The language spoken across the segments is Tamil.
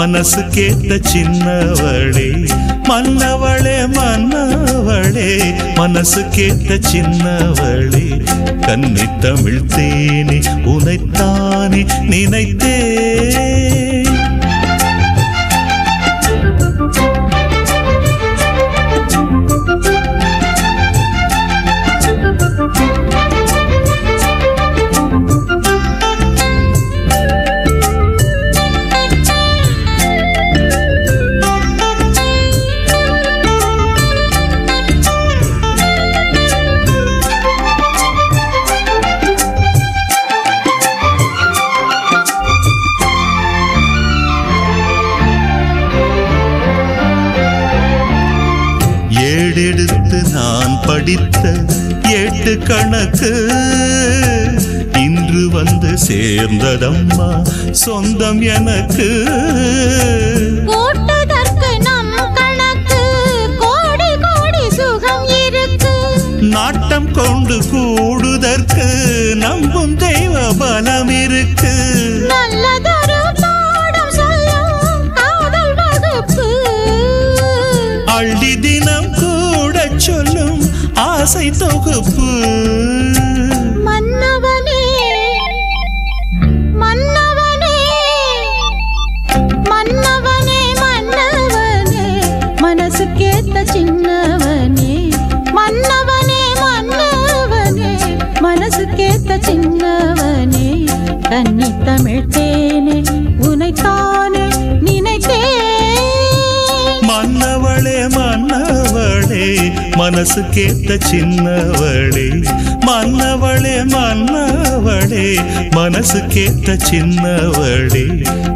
மனசு கேட்ட சின்னவளே மன்னவளே மன்னவளே மனசு கேட்ட சின்னவளே கன்னி தமிழ் தேனி உனைத்தானே நினைத்தே. எட்டு கணக்கு. இன்று வந்து சேர்ந்ததம்மா சொந்தம் எனக்கு. கூட்டுதற்கு நம் கணக்கு. கோடி கோடி சுகம் இருக்கு. நாட்டம் கொண்டு தமிழ்த்தேனே உனைத்தானே நினைத்தேன். மன்னவளே மன்னவளே மனசு கேட்ட சின்னவளே. மன்னவளே மன்னவளே மனசு கேட்ட சின்னவளே.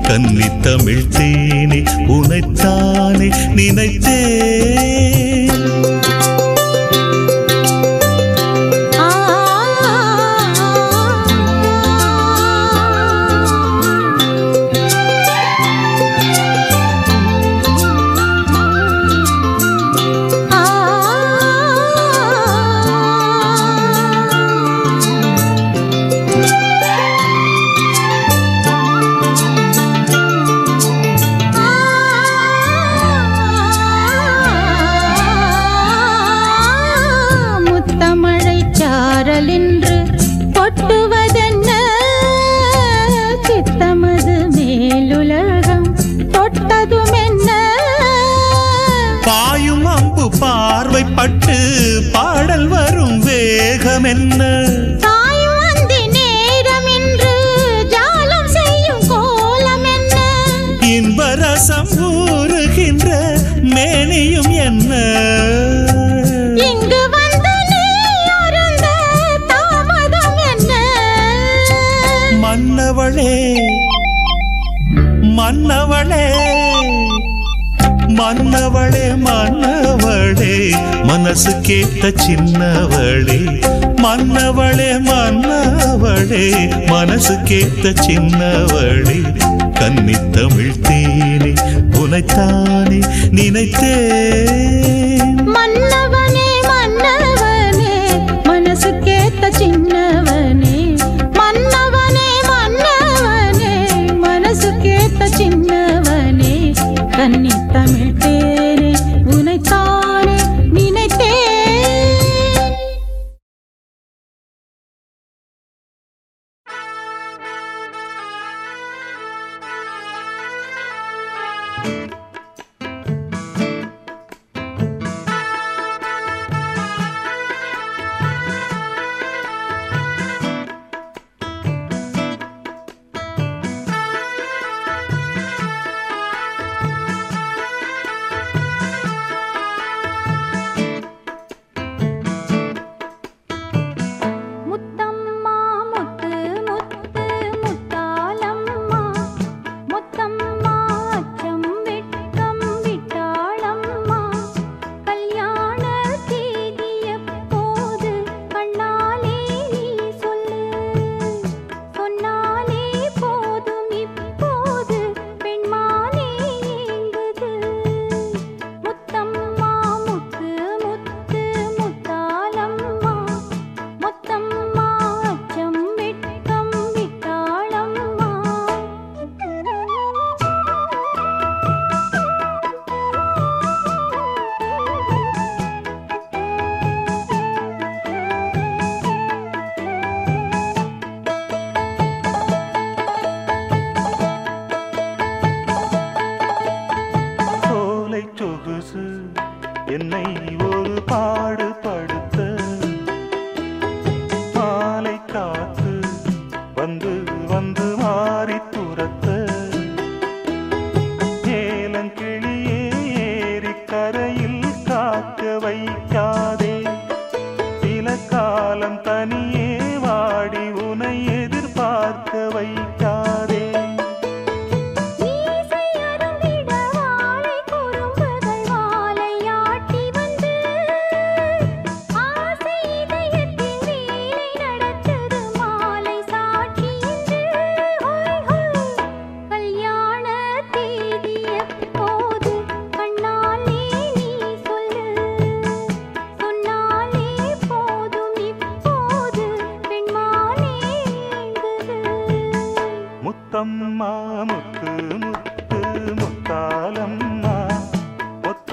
கன்னி தமிழ்த்தேனே உனைத்தானே நினைத்தேன். பார்வைப்பட்டு பாடல் வரும் வேகம் என்ன? தாயும் அந்தி நேரமின்று ஜாலம் செய்யும் கோலம் என்ன? இன்பரசம் ஊறுகின்ற மேனியும் என்ன? மன்னவளே மன்னவளே மன்னவளே மன்னவளே மனசு கேட்ட சின்னவளே மன்னவளே மன்னவளே. மனசு கேட்ட சின்னவளே கன்னி தமிழ் தேனே உனைத்தானே நினைத்தேன்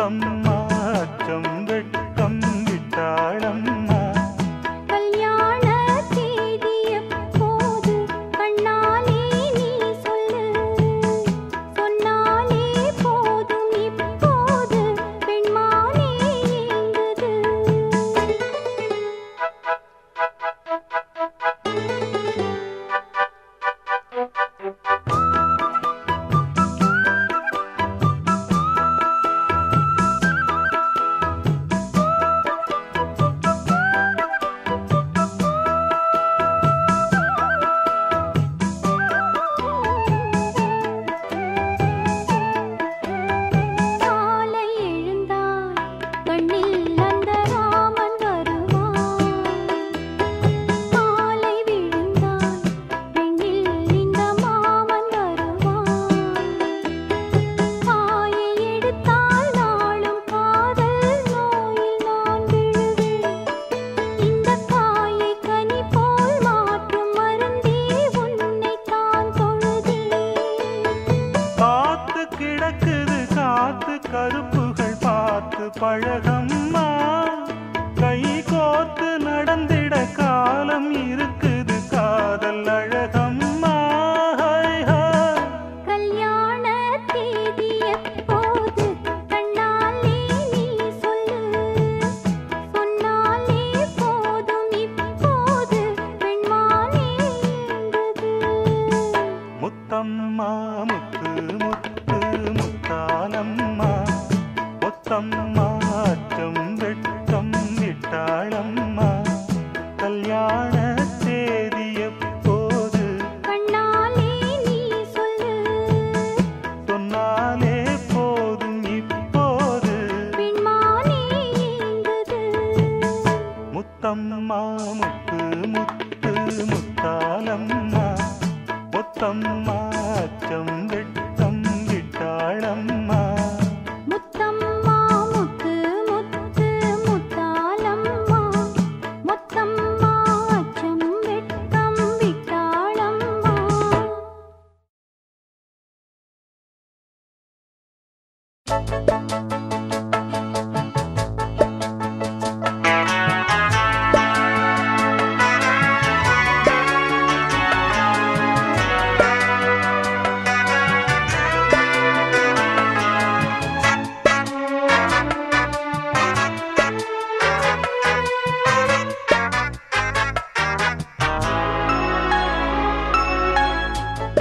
thumb. பழக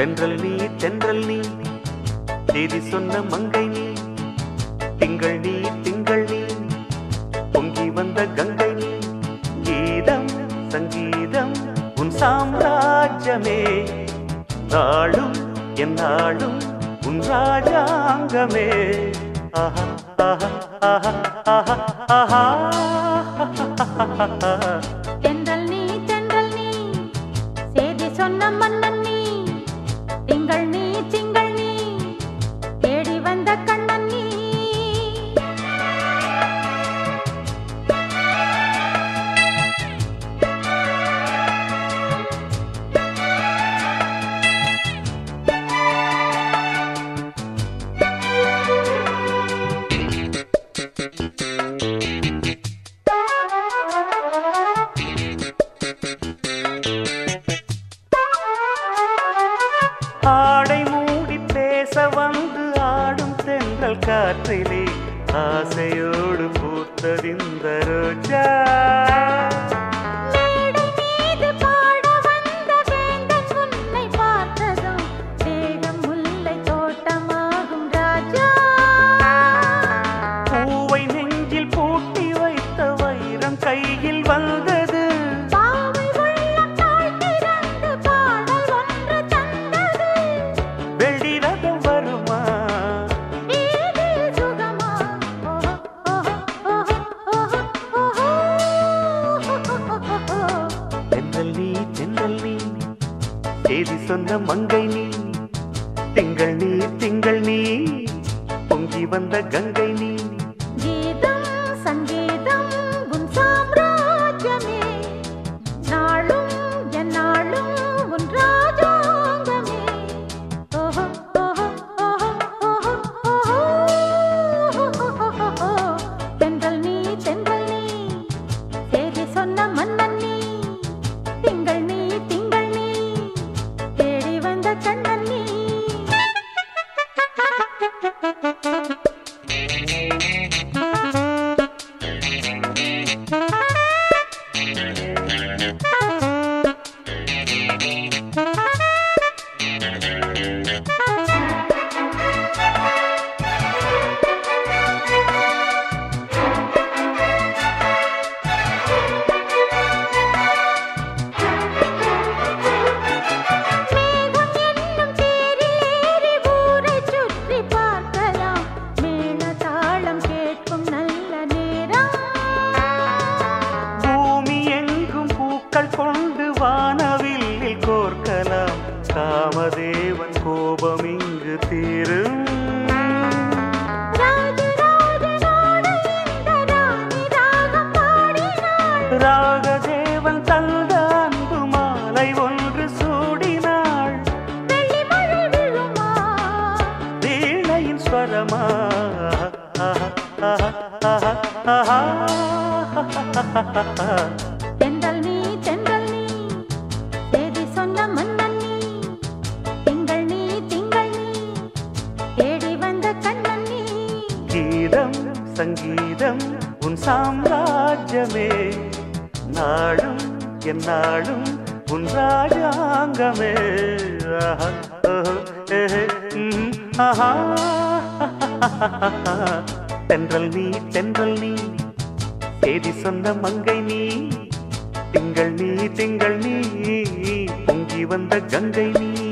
தென்றல் நீ தென்றல் நீ. தேதி சொன்ன மங்கை நீ. திங்கள் நீ திங்கள் நீ. பொங்கி வந்த கங்கை நீ. கீதம் சங்கீதம் உன் சாம்ராஜ்யமே. நாளும் என் நாளும் உன் ராஜாங்கமே. ஆஹா ஆஹா ஆஹா ஆஹா ஆஹா கங்கை நீ திங்கள் நீ திங்கள் நீ பொங்கி வந்த கங்கை நீ. கீதம் சங்கே கொண்டு வான சங்கீதம் உன் சாம்ராஜ்யமே நாளும் என் நாளும் உன் ராஜாங்கமே. தென்றல் நீ தென்றல் நீ தேதி சொன்ன மங்கை நீ திங்கள் நீ திங்கள் நீ பொங்கி வந்த கங்கை நீ.